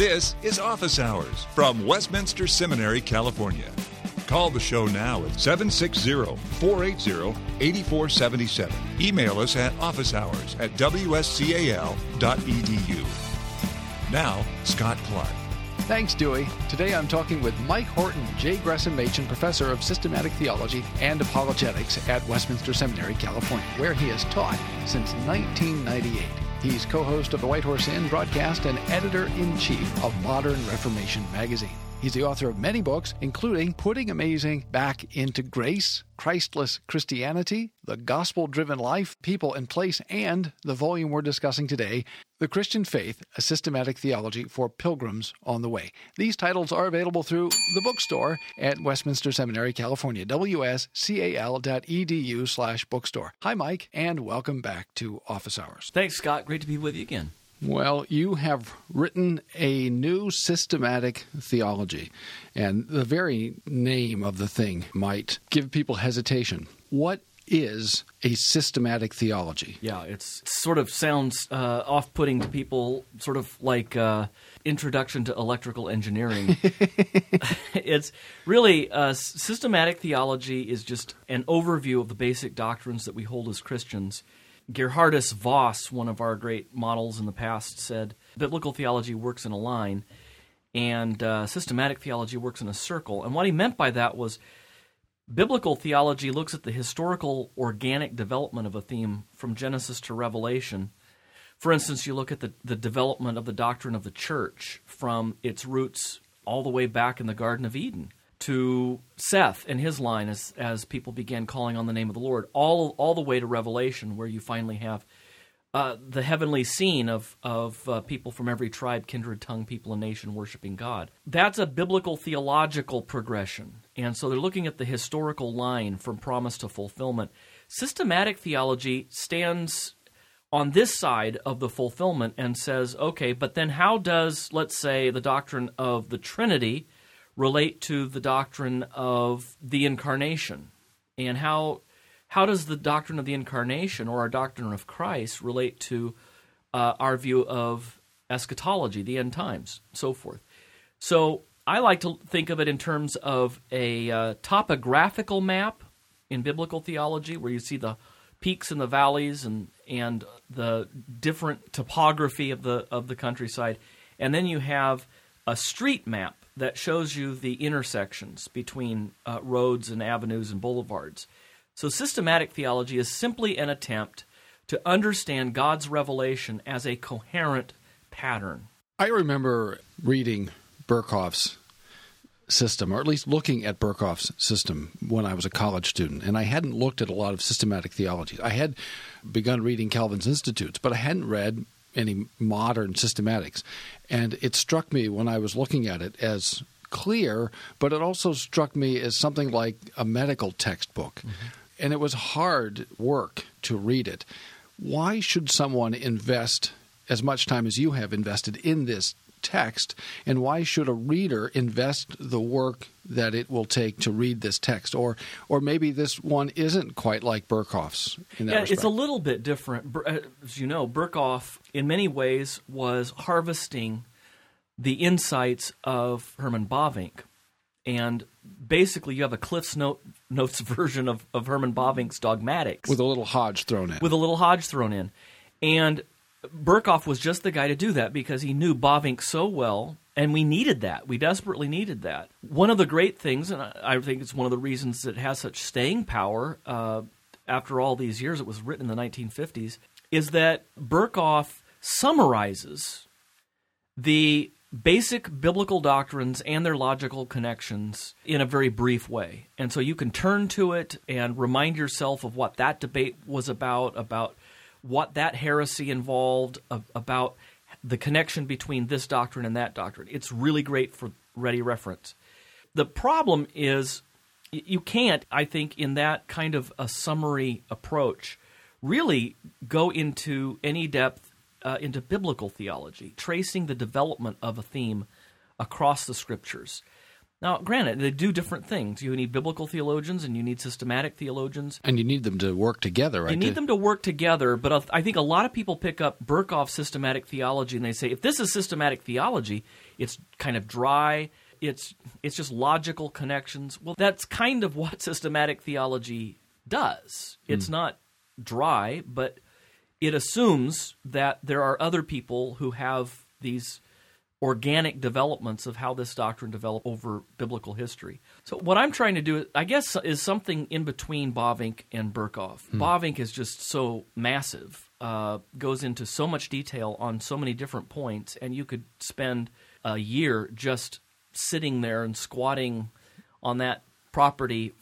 This is Office Hours from Westminster Seminary, California. Call the show now at 760 480 8477. Email us at officehours at wscal.edu. Now, Scott Clark. Thanks, Dewey. Today I'm talking with Mike Horton, J. Gresham Machen Professor of Systematic Theology and Apologetics at Westminster Seminary, California, where he has taught since 1998. He's co host of the White Horse Inn broadcast and editor in chief of Modern Reformation magazine. He's the author of many books, including Putting Amazing Back into Grace, Christless Christianity, The Gospel Driven Life, People and Place, and the volume we're discussing today, The Christian Faith, A Systematic Theology for Pilgrims on the Way. These titles are available through the bookstore at Westminster Seminary, California, wscal.edu slash bookstore. Hi, Mike, and welcome back to Office Hours. Thanks, Scott. Great to be with you again. Well, you have written a new systematic theology, and the very name of the thing might give people hesitation. What is a systematic theology? Yeah, it's sort of sounds uh, off-putting to people, sort of like uh, introduction to electrical engineering. it's really uh, systematic theology is just an overview of the basic doctrines that we hold as Christians Geerhardus Vos, one of our great models in the past, said biblical theology works in a line and uh, systematic theology works in a circle. And what he meant by that was biblical theology looks at the historical organic development of a theme from Genesis to Revelation. For instance, you look at the, the development of the doctrine of the church from its roots all the way back in the Garden of Eden to Seth and his line as as people began calling on the name of the Lord, all all the way to Revelation, where you finally have uh, the heavenly scene of of uh, people from every tribe, kindred, tongue, people, and nation worshiping God. That's a biblical theological progression, and so they're looking at the historical line from promise to fulfillment. Systematic theology stands on this side of the fulfillment and says, okay, but then how does, let's say, the doctrine of the Trinity relate to the doctrine of the incarnation and how how does the doctrine of the incarnation or our doctrine of Christ relate to uh, our view of eschatology, the end times, so forth. So I like to think of it in terms of a uh, topographical map in biblical theology, where you see the peaks and the valleys and and the different topography of the of the countryside, and then you have a street map that shows you the intersections between uh, roads and avenues and boulevards. So, systematic theology is simply an attempt to understand God's revelation as a coherent pattern. I remember reading Berkhof's system, or at least looking at Berkhof's system when I was a college student, and I hadn't looked at a lot of systematic theology. I had begun reading Calvin's Institutes, but I hadn't read any modern systematics. And it struck me when I was looking at it as clear, but it also struck me as something like a medical textbook. Mm-hmm. And it was hard work to read it. Why should someone invest as much time as you have invested in this text, and why should a reader invest the work that it will take to read this text? Or, or maybe this one isn't quite like Berkhof's. In that yeah, respect. it's a little bit different. Uh, as you know, Berkhof, in many ways, was harvesting the insights of Herman Bavinck, and basically you have a Cliff's Note, Notes version of, of Herman Bavinck's dogmatics with a little Hodge thrown in. With a little Hodge thrown in, and Berkhof was just the guy to do that because he knew Bavinck so well, and we needed that. We desperately needed that. One of the great things, and I think it's one of the reasons it has such staying power uh, after all these years, it was written in the 1950s, is that Berkhof summarizes the basic biblical doctrines and their logical connections in a very brief way. And so you can turn to it and remind yourself of what that debate was about, about what that heresy involved, about the connection between this doctrine and that doctrine. It's really great for ready reference. The problem is you can't, I think, in that kind of a summary approach, really go into any depth uh, into biblical theology, tracing the development of a theme across the scriptures. Now, granted, they do different things. You need biblical theologians and you need systematic theologians. And you need them to work together, right? You need them to work together, but I think a lot of people pick up Berkhof's systematic theology and they say, if this is systematic theology, it's kind of dry, it's it's just logical connections. Well, that's kind of what systematic theology does. It's mm. not dry, but it assumes that there are other people who have these organic developments of how this doctrine developed over biblical history. So what I'm trying to do, I guess, is something in between Bavinck and Berkhof. Hmm. Bavinck is just so massive, uh, goes into so much detail on so many different points, and you could spend a year just sitting there and squatting on that property,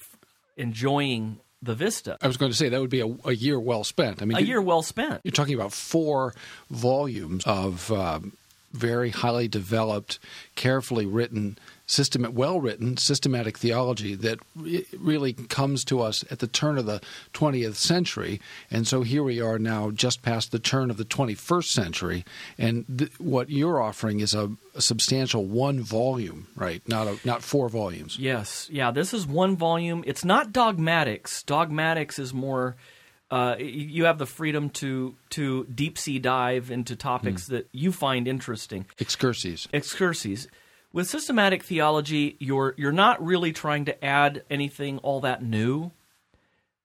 enjoying the vista. I was going to say that would be a, a year well spent. I mean, a year well spent. You're talking about four volumes of um, very highly developed, carefully written, system, well written, systematic theology that really comes to us at the turn of the 20th century. And so here we are now, just past the turn of the 21st century. And th- what you're offering is a, a, substantial one volume, right? Not a, not four volumes. Yes, yeah. This is one volume. It's not dogmatics. Dogmatics is more uh, you have the freedom to to deep sea dive into topics mm. that you find interesting. Excurses. Excurses. With systematic theology, you're you're not really trying to add anything all that new.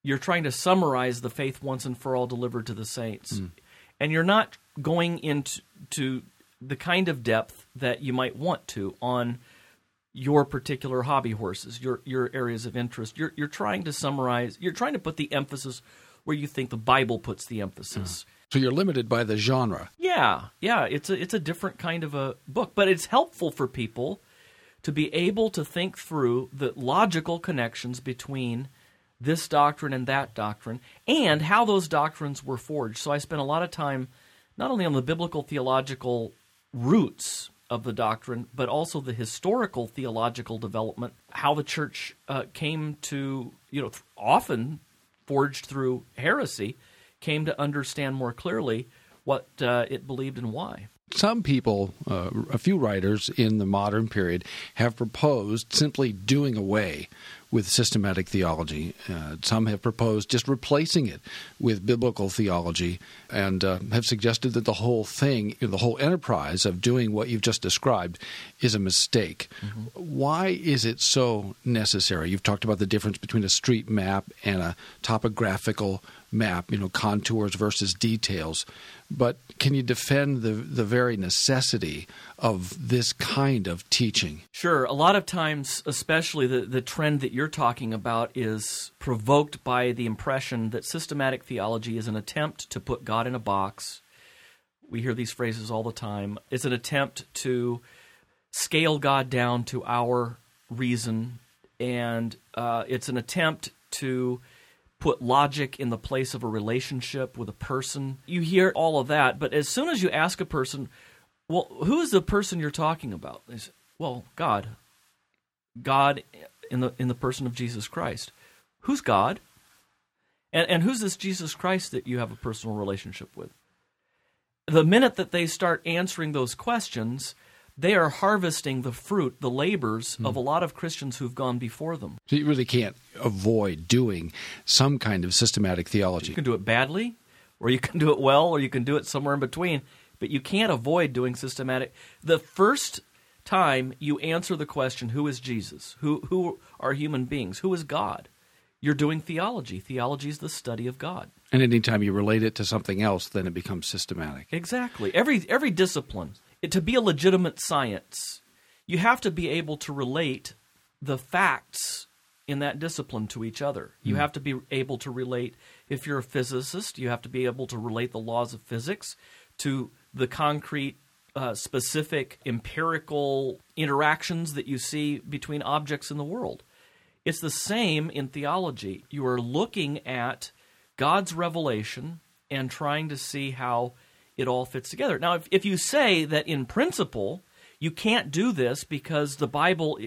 You're trying to summarize the faith once and for all delivered to the saints, mm. and you're not going into to the kind of depth that you might want to on your particular hobby horses, your your areas of interest. You're you're trying to summarize. You're trying to put the emphasis where you think the Bible puts the emphasis. So you're limited by the genre. Yeah, yeah, it's a it's a different kind of a book, but it's helpful for people to be able to think through the logical connections between this doctrine and that doctrine and how those doctrines were forged. So I spent a lot of time not only on the biblical theological roots of the doctrine, but also the historical theological development, how the church uh, came to, you know, often forged through heresy, came to understand more clearly what uh, it believed and why. Some people, uh, a few writers in the modern period, have proposed simply doing away with systematic theology. Uh, some have proposed just replacing it with biblical theology and uh, have suggested that the whole thing, the whole enterprise of doing what you've just described, is a mistake. Mm-hmm. Why is it so necessary? You've talked about the difference between a street map and a topographical map, you know, contours versus details. But can you defend the, the very necessity of this kind of teaching? Sure. A lot of times, especially the, the trend that you're talking about, is provoked by the impression that systematic theology is an attempt to put God in a box. We hear these phrases all the time. It's an attempt to scale God down to our reason, and uh, it's an attempt to put logic in the place of a relationship with a person. You hear all of that, but as soon as you ask a person, well, who is the person you're talking about? They say, well, God. God in the in the person of Jesus Christ. Who's God? And and who's this Jesus Christ that you have a personal relationship with? The minute that they start answering those questions, they are harvesting the fruit, the labors mm. of a lot of Christians who've gone before them. So you really can't avoid doing some kind of systematic theology. You can do it badly, or you can do it well, or you can do it somewhere in between, but you can't avoid doing systematic. The first time you answer the question, who is Jesus? Who, who are human beings? Who is God? You're doing theology. Theology is the study of God. And anytime you relate it to something else, then it becomes systematic. Exactly. Every every discipline to be a legitimate science, you have to be able to relate the facts in that discipline to each other. You mm. have to be able to relate, if you're a physicist, you have to be able to relate the laws of physics to the concrete, uh, specific, empirical interactions that you see between objects in the world. It's the same in theology. You are looking at God's revelation and trying to see how it all fits together. Now, if, if you say that in principle you can't do this because the Bible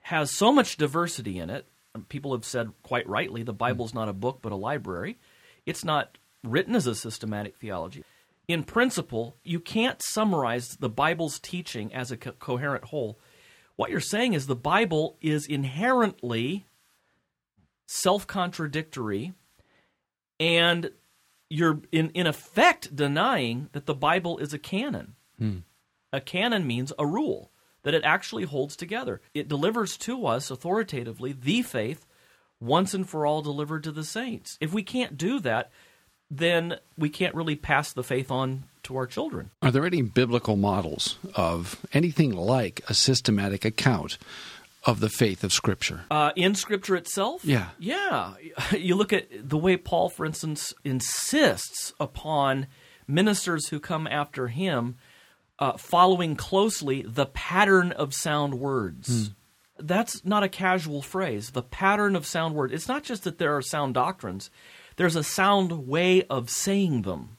has so much diversity in it, people have said quite rightly the Bible's not a book but a library. It's not written as a systematic theology. In principle, you can't summarize the Bible's teaching as a co- coherent whole. What you're saying is the Bible is inherently self contradictory, and you're in, in effect denying that the Bible is a canon. Hmm. A canon means a rule, that it actually holds together. It delivers to us authoritatively the faith once and for all delivered to the saints. If we can't do that, then we can't really pass the faith on to our children. Are there any biblical models of anything like a systematic account of the faith of Scripture? Uh, in Scripture itself? Yeah. Yeah. You look at the way Paul, for instance, insists upon ministers who come after him uh, following closely the pattern of sound words. That's not a casual phrase. The pattern of sound words. It's not just that there are sound doctrines, there's a sound way of saying them.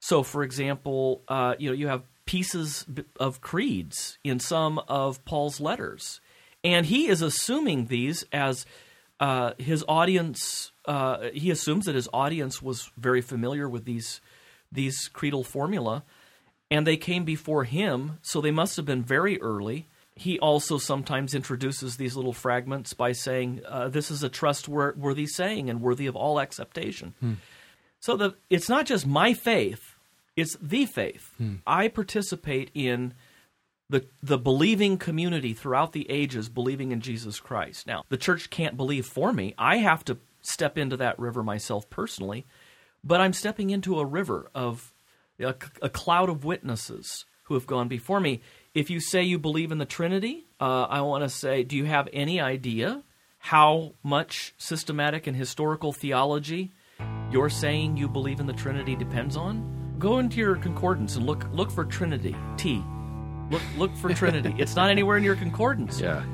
So, for example, uh, you know, you have pieces of creeds in some of Paul's letters, and he is assuming these as uh, his audience. Uh, he assumes that his audience was very familiar with these these creedal formula, and they came before him, so they must have been very early. He also sometimes introduces these little fragments by saying, uh, "This is a trustworthy saying and worthy of all acceptation." So the it's not just my faith, it's the faith. I participate in the the believing community throughout the ages believing in Jesus Christ. Now, the church can't believe for me. I have to step into that river myself personally, but I'm stepping into a river of a, a cloud of witnesses who have gone before me. If you say you believe in the Trinity, uh, I want to say, do you have any idea how much systematic and historical theology you're saying you believe in the Trinity depends on? Go into your concordance and look look for Trinity. T. Look look for Trinity. it's not anywhere in your concordance. Yeah.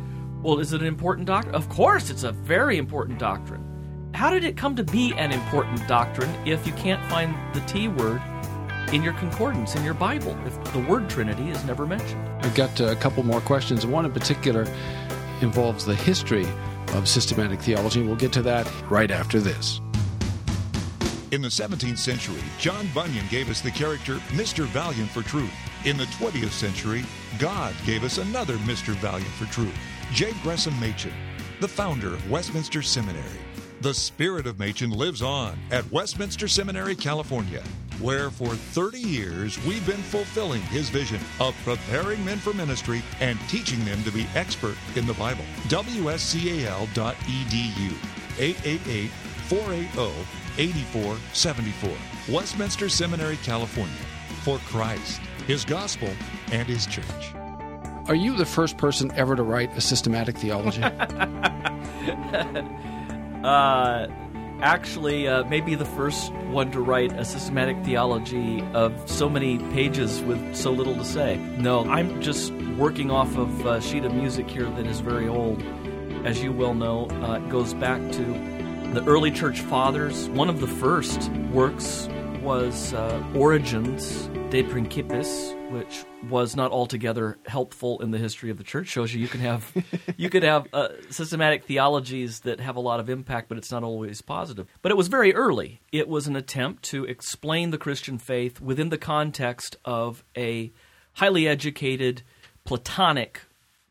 Well, is it an important doctrine? Of course, it's a very important doctrine. How did it come to be an important doctrine if you can't find the T word in your concordance, in your Bible, if the word Trinity is never mentioned? I've got uh, a couple more questions. One in particular involves the history of systematic theology. We'll get to that right after this. In the 17th century, John Bunyan gave us the character Mr. Valiant for Truth. In the 20th century, God gave us another Mr. Valiant for Truth, J. Gresham Machen, the founder of Westminster Seminary. The spirit of Machen lives on at Westminster Seminary, California, where for 30 years we've been fulfilling his vision of preparing men for ministry and teaching them to be expert in the Bible. WSCAL.edu 888 480 8474. Westminster Seminary, California. For Christ, His gospel, and His church. Are you the first person ever to write a systematic theology? Uh, actually, uh, maybe the first one to write a systematic theology of so many pages with so little to say. No, I'm just working off of a sheet of music here that is very old. As you well know, uh, it goes back to the early church fathers. One of the first works was uh, Origen's De Principiis, which was not altogether helpful in the history of the church. Shows you you can have you could have uh, systematic theologies that have a lot of impact, but it's not always positive. But it was very early. It was an attempt to explain the Christian faith within the context of a highly educated Platonic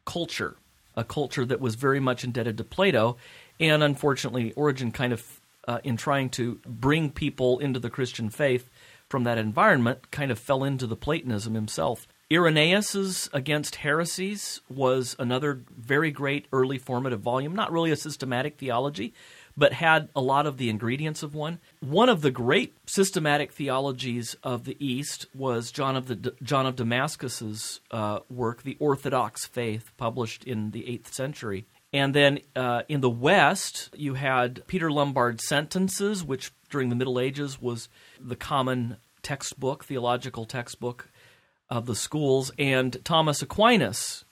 culture, a culture that was very much indebted to Plato, and unfortunately, Origen kind of uh, in trying to bring people into the Christian faith from that environment, kind of fell into the Platonism himself. Irenaeus's Against Heresies was another very great early formative volume, not really a systematic theology, but had a lot of the ingredients of one. One of the great systematic theologies of the East was John of the John of Damascus's uh, work, The Orthodox Faith, published in the eighth century. And then uh, in the West, you had Peter Lombard's Sentences, which during the Middle Ages was the common textbook, theological textbook of the schools, and Thomas Aquinas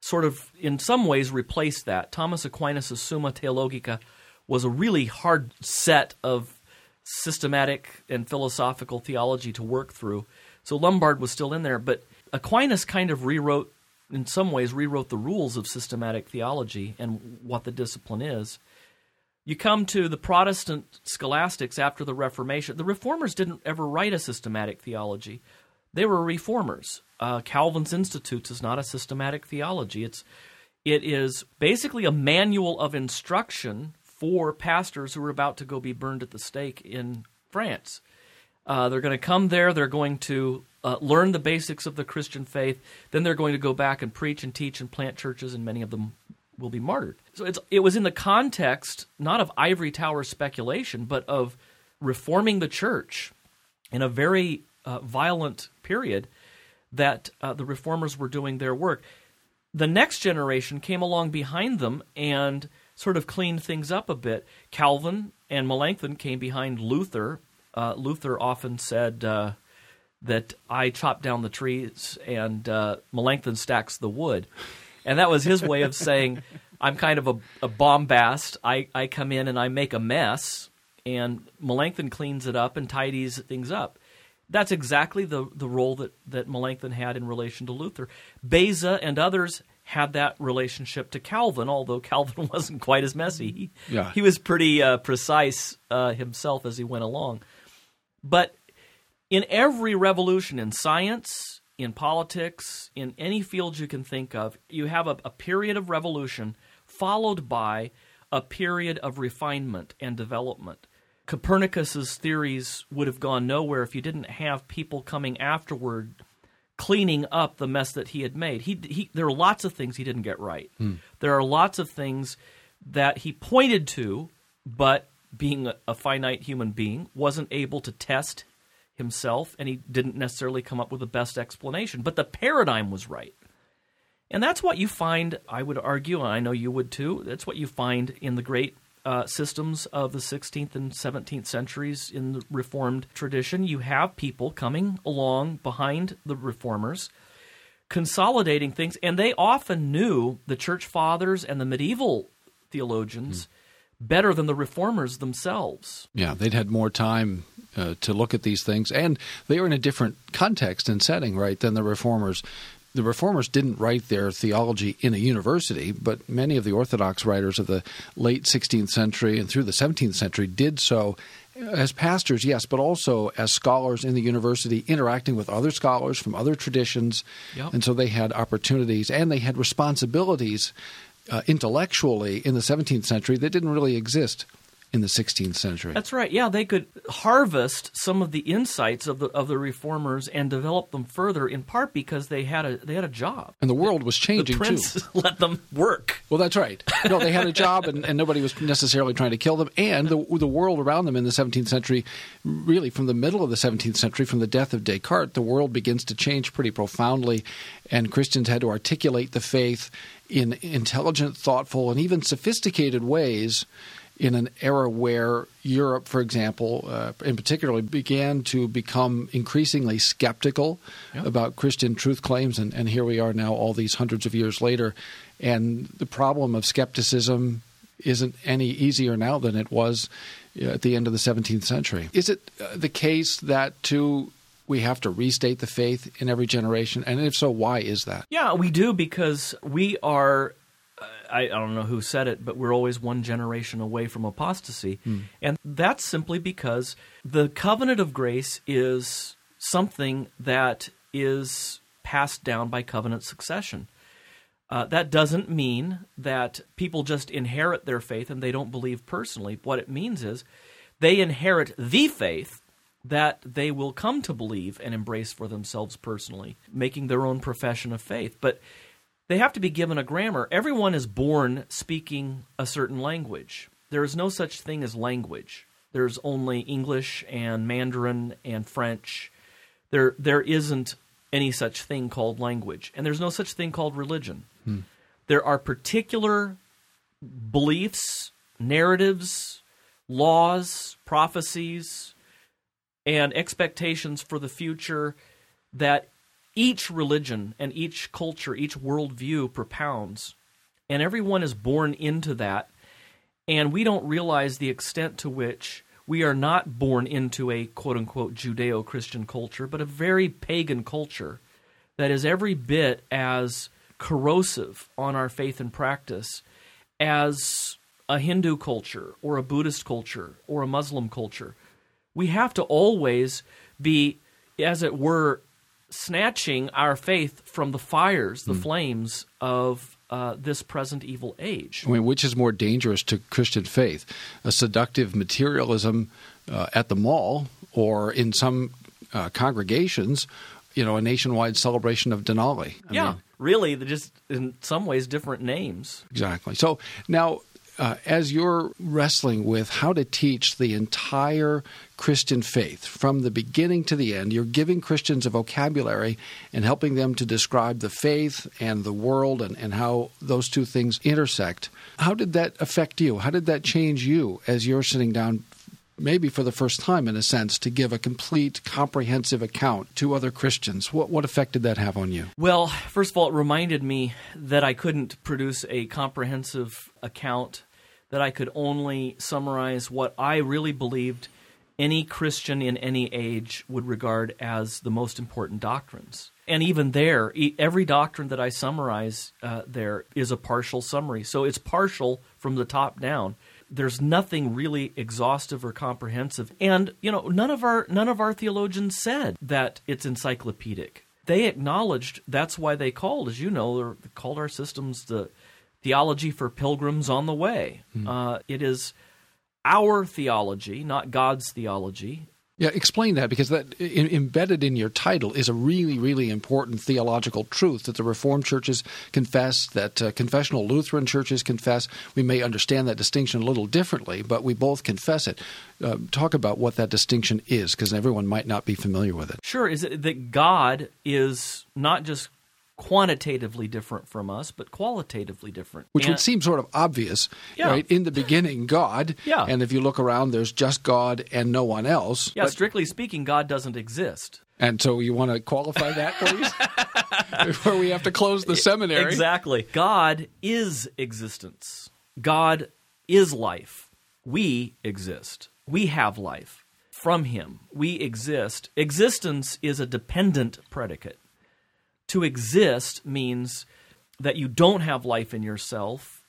sort of, in some ways, replaced that. Thomas Aquinas' Summa Theologica was a really hard set of systematic and philosophical theology to work through. So Lombard was still in there, but Aquinas kind of rewrote, in some ways, rewrote the rules of systematic theology and what the discipline is. You come to the Protestant scholastics after the Reformation. The Reformers didn't ever write a systematic theology, They were reformers. Uh, Calvin's Institutes is not a systematic theology. It's it is basically a manual of instruction for pastors who are about to go be burned at the stake in France. Uh, they're going to come there. They're going to uh, learn the basics of the Christian faith. Then they're going to go back and preach and teach and plant churches, and many of them will be martyred. So it was in the context not of ivory tower speculation, but of reforming the church in a very uh, violent period that uh, the reformers were doing their work. The next generation came along behind them and sort of cleaned things up a bit. Calvin and Melanchthon came behind Luther. Uh, Luther often said uh, that I chop down the trees and uh, Melanchthon stacks the wood. And that was his way of saying, I'm kind of a, a bombast. I, I come in and I make a mess, and Melanchthon cleans it up and tidies things up. That's exactly the, the role that, that Melanchthon had in relation to Luther. Beza and others had that relationship to Calvin, although Calvin wasn't quite as messy. He, Yeah. he was pretty uh, precise uh, himself as he went along. But in every revolution in science, in politics, in any field you can think of, you have a, a period of revolution followed by a period of refinement and development. Copernicus's theories would have gone nowhere if you didn't have people coming afterward cleaning up the mess that he had made. He, he there are lots of things he didn't get right. Hmm. There are lots of things that he pointed to, but being a, a finite human being, wasn't able to test himself, and he didn't necessarily come up with the best explanation. But the paradigm was right. And that's what you find, I would argue, and I know you would too, that's what you find in the great uh, systems of the 16th and 17th centuries in the Reformed tradition. You have people coming along behind the Reformers, consolidating things, and they often knew the church fathers and the medieval theologians better than the Reformers themselves. Yeah, they'd had more time uh, to look at these things, and they were in a different context and setting, right, than the reformers. The reformers didn't write their theology in a university, but many of the Orthodox writers of the late 16th century and through the 17th century did so as pastors, yes, but also as scholars in the university, interacting with other scholars from other traditions. Yep. And so they had opportunities and they had responsibilities uh, intellectually in the 17th century that didn't really exist in the 16th century. That's right. Yeah, they could harvest some of the insights of the of the reformers and develop them further. In part because they had a they had a job. and the world was The changing too. let them work. Well, that's right. No, they had a job, and, and nobody was necessarily trying to kill them. And the, the world around them in the 17th century, really from the middle of the 17th century, from the death of Descartes, the world begins to change pretty profoundly. And Christians had to articulate the faith in intelligent, thoughtful, and even sophisticated ways in an era where Europe, for example, uh, in particular, began to become increasingly skeptical Yeah. about Christian truth claims, and, and here we are now, all these hundreds of years later, and the problem of skepticism isn't any easier now than it was uh, at the end of the 17th century. Is it uh, the case that to we have to restate the faith in every generation, and if so, why is that? Yeah, we do because we are. I, I don't know who said it, but we're always one generation away from apostasy. And that's simply because the covenant of grace is something that is passed down by covenant succession. Uh, that doesn't mean that people just inherit their faith and they don't believe personally. What it means is they inherit the faith that they will come to believe and embrace for themselves personally, making their own profession of faith. But they have to be given a grammar. Everyone is born speaking a certain language. There is no such thing as language. There's only English and Mandarin and French. There, there isn't any such thing called language, and there's no such thing called religion. Hmm. There are particular beliefs, narratives, laws, prophecies, and expectations for the future that each religion and each culture, each worldview propounds. And everyone is born into that. And we don't realize the extent to which we are not born into a quote unquote Judeo Christian culture, but a very pagan culture that is every bit as corrosive on our faith and practice as a Hindu culture or a Buddhist culture or a Muslim culture. We have to always be, as it were, snatching our faith from the fires, the flames of uh, this present evil age. I mean, which is more dangerous to Christian faith? A seductive materialism uh, at the mall, or in some uh, congregations, you know, a nationwide celebration of Denali. I yeah, mean, really, they're just in some ways different names. exactly. So now, uh, as you're wrestling with how to teach the entire Christian faith from the beginning to the end, you're giving Christians a vocabulary and helping them to describe the faith and the world and, and how those two things intersect. How did that affect you? How did that change you as you're sitting down? Maybe for the first time, in a sense, to give a complete, comprehensive account to other Christians. What, what effect did that have on you? Well, first of all, it reminded me that I couldn't produce a comprehensive account, that I could only summarize what I really believed any Christian in any age would regard as the most important doctrines. And even there, every doctrine that I summarize uh, there is a partial summary. So it's partial from the top down. There's nothing really exhaustive or comprehensive. And, you know, none of our none of our theologians said that it's encyclopedic. They acknowledged that's why they called, as you know, they called our systems the theology for pilgrims on the way. Uh, it is our theology, not God's theology. Yeah, explain that because that in, embedded in your title is a really, really important theological truth that the Reformed churches confess, that uh, confessional Lutheran churches confess. We may understand that distinction a little differently, but we both confess it. Uh, talk about what that distinction is, because everyone might not be familiar with it. Sure, is it that God is not just quantitatively different from us, but qualitatively different. Which And- would seem sort of obvious, Yeah. right? In the beginning, God, Yeah. and if you look around, there's just God and no one else. yeah, But- strictly speaking, God doesn't exist. and so you want to qualify that, please, before we have to close the seminary. Exactly. God is existence. God is life. We exist. We have life from Him. We exist. Existence is a dependent predicate. To exist means that you don't have life in yourself.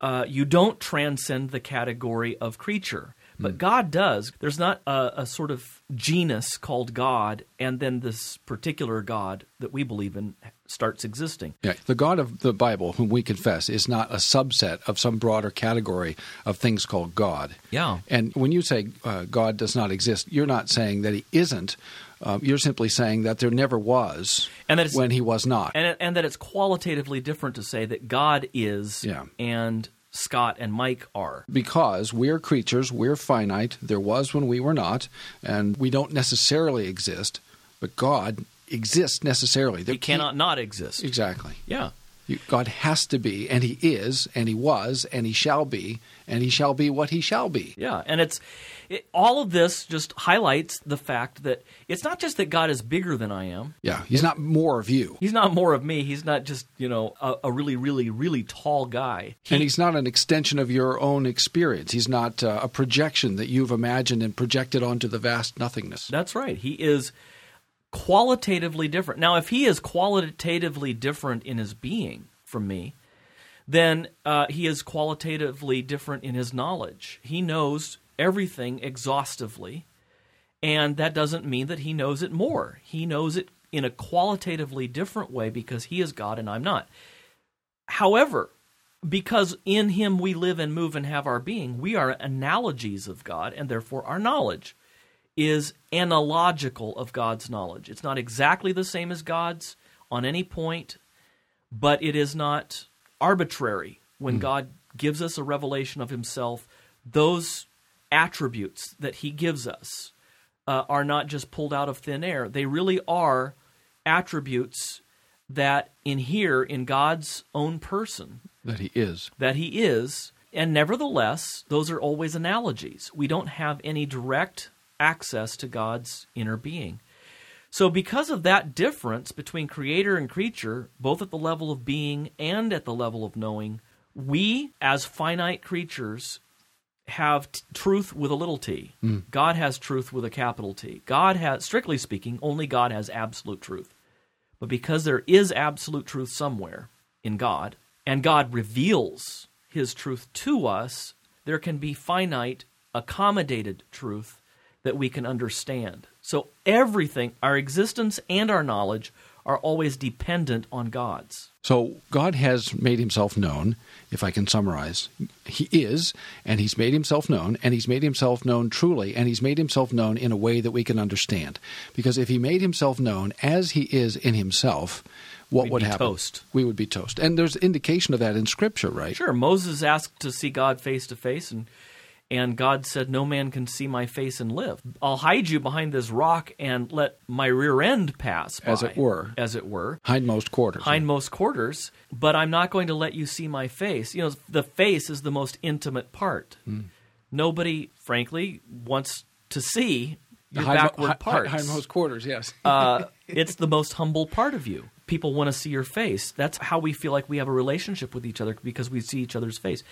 Uh, you don't transcend the category of creature. But God does. There's not a, a sort of genus called God, and then this particular God that we believe in starts existing. Yeah, the God of the Bible, whom we confess, is not a subset of some broader category of things called God. Yeah. And when you say uh, God does not exist, you're not saying that He isn't. Um, you're simply saying that there never was And that it's- when He was not. and and that it's qualitatively different to say that God is Yeah. and Scott and Mike are. because we're creatures, we're finite. There was when we were not, and we don't necessarily exist. But God exists necessarily. There He cannot not exist. exactly. Yeah. You- God has to be, and He is, and He was, and He shall be, and He shall be what He shall be. Yeah, and it's it, all of this just highlights the fact that it's not just that God is bigger than I am. Yeah, He's not more of you, He's not more of me. He's not just you know a, a really, really, really tall guy. and He's not an extension of your own experience. He's not uh, a projection that you've imagined and projected onto the vast nothingness. That's right. He is qualitatively different. Now, if he is qualitatively different in his being from me, then uh, he is qualitatively different in his knowledge. He knows everything exhaustively, and that doesn't mean that he knows it more. He knows it in a qualitatively different way because he is God and I'm not. However, because in him we live and move and have our being, we are analogies of God, and therefore our knowledge is analogical of God's knowledge. It's not exactly the same as God's on any point, but it is not arbitrary. When hmm. God gives us a revelation of himself, those attributes that he gives us uh, are not just pulled out of thin air. They really are attributes that inhere in God's own person That He is. that he is, and nevertheless, those are always analogies. We don't have any direct access to God's inner being. So, because of that difference between creator and creature, both at the level of being and at the level of knowing, we, as finite creatures, have t- truth with a little t. Mm. God has truth with a capital T. God has, strictly speaking, only God has absolute truth. But because there is absolute truth somewhere in God, and God reveals his truth to us, there can be finite, accommodated truth that we can understand. So everything, our existence and our knowledge, are always dependent on God's. So God has made himself known, if I can summarize. He is, and he's made himself known, and he's made himself known truly, and he's made himself known in a way that we can understand. Because if he made himself known as he is in himself, what We'd would be happen? toast. We would be toast. And there's indication of that in Scripture, right? Sure, Moses asked to see God face to face, and and God said, "No man can see my face and live. I'll hide you behind this rock and let my rear end pass, by, As it were. as it were, Hindmost quarters. hindmost quarters. But I'm not going to let you see my face. You know, the face is the most intimate part. Hmm. Nobody, frankly, wants to see The your backward hi- parts. hi- Hindmost quarters, yes. uh, it's the most humble part of you. People want to see your face. That's how we feel like we have a relationship with each other because we see each other's face.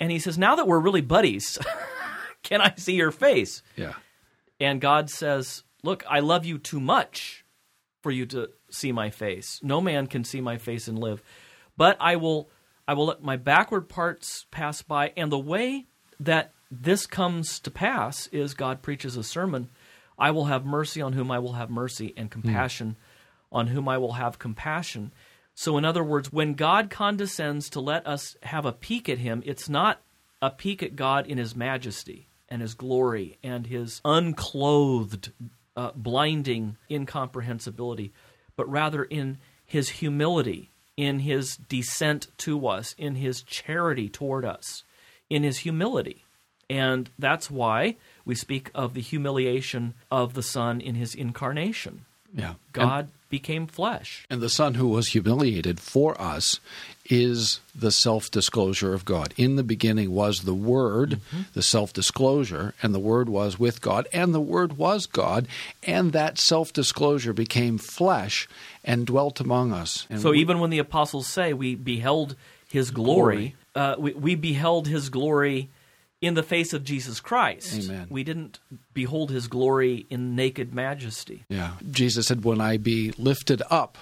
And he says, Now that we're really buddies, can I see your face? yeah. And God says, Look, I love you too much for you to see my face. No man can see my face and live. But I will I will let my backward parts pass by. And the way that this comes to pass is God preaches a sermon. I will have mercy on whom I will have mercy, and hmm. compassion on whom I will have compassion. So, in other words, when God condescends to let us have a peek at Him, it's not a peek at God in His majesty and His glory and His unclothed, uh, blinding incomprehensibility, but rather in His humility, in His descent to us, in His charity toward us, in His humility. And that's why we speak of the humiliation of the Son in His incarnation. Yeah. God became flesh. And the Son who was humiliated for us is the self disclosure of God. In the beginning was the Word, the self disclosure, and the Word was with God, and the Word was God, and that self disclosure became flesh and dwelt among us. And So we- even when the apostles say we beheld his glory, uh, we, we beheld his glory in the face of Jesus Christ. Amen. We didn't behold his glory in naked majesty. Yeah. Jesus said, When I be lifted up,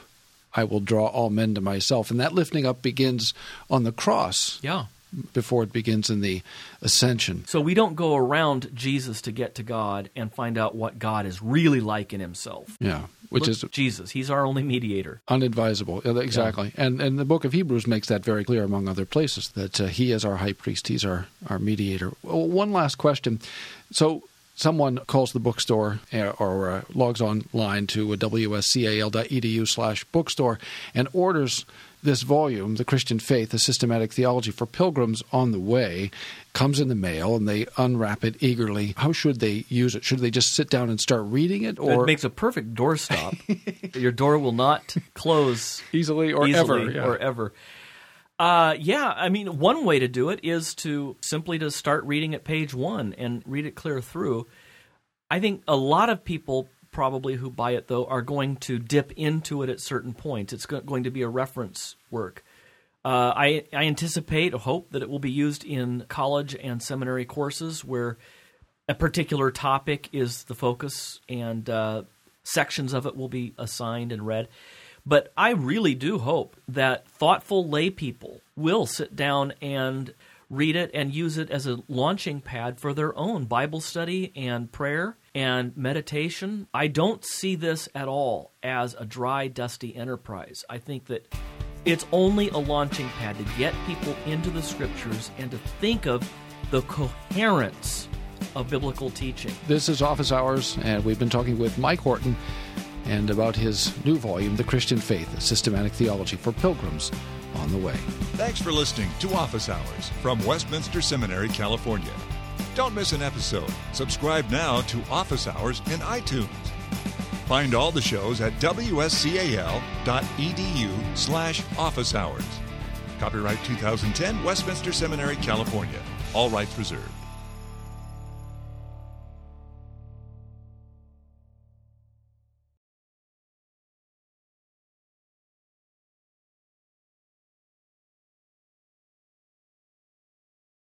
I will draw all men to myself. And that lifting up begins on the cross Yeah. before it begins in the ascension. So we don't go around Jesus to get to God and find out what God is really like in himself. Yeah. Which Look, is Jesus. He's our only mediator. unadvisable. Yeah, Exactly. And and the book of Hebrews makes that very clear, among other places, that uh, he is our high priest, he's our, our mediator. One last question. So someone calls the bookstore uh, or uh, logs online to wscal.edu slash bookstore and orders this volume, The Christian Faith, A Systematic Theology for Pilgrims on the Way, comes in the mail and they unwrap it eagerly. How should they use it? Should they just sit down and start reading it or it makes a perfect doorstop. Your door will not close easily or easily ever? Yeah. or ever. Uh, yeah, I mean, one way to do it is to simply to start reading at page one and read it clear through. I think a lot of people probably who buy it though are going to dip into it at certain points. It's going to be a reference work. Uh, I, I anticipate, hope that it will be used in college and seminary courses where a particular topic is the focus and uh, sections of it will be assigned and read. But I really do hope that thoughtful lay people will sit down and read it and use it as a launching pad for their own Bible study and prayer and meditation. I don't see this at all as a dry, dusty enterprise. I think that it's only a launching pad to get people into the scriptures and to think of the coherence of biblical teaching. This is Office Hours, and we've been talking with Mike Horton and about his new volume, The Christian Faith, a Systematic Theology for Pilgrims on the Way. Thanks for listening to Office Hours from Westminster Seminary, California. Don't miss an episode. Subscribe now to Office Hours in iTunes. Find all the shows at wscal.edu slash office hours. Copyright 2010, Westminster Seminary, California. All rights reserved.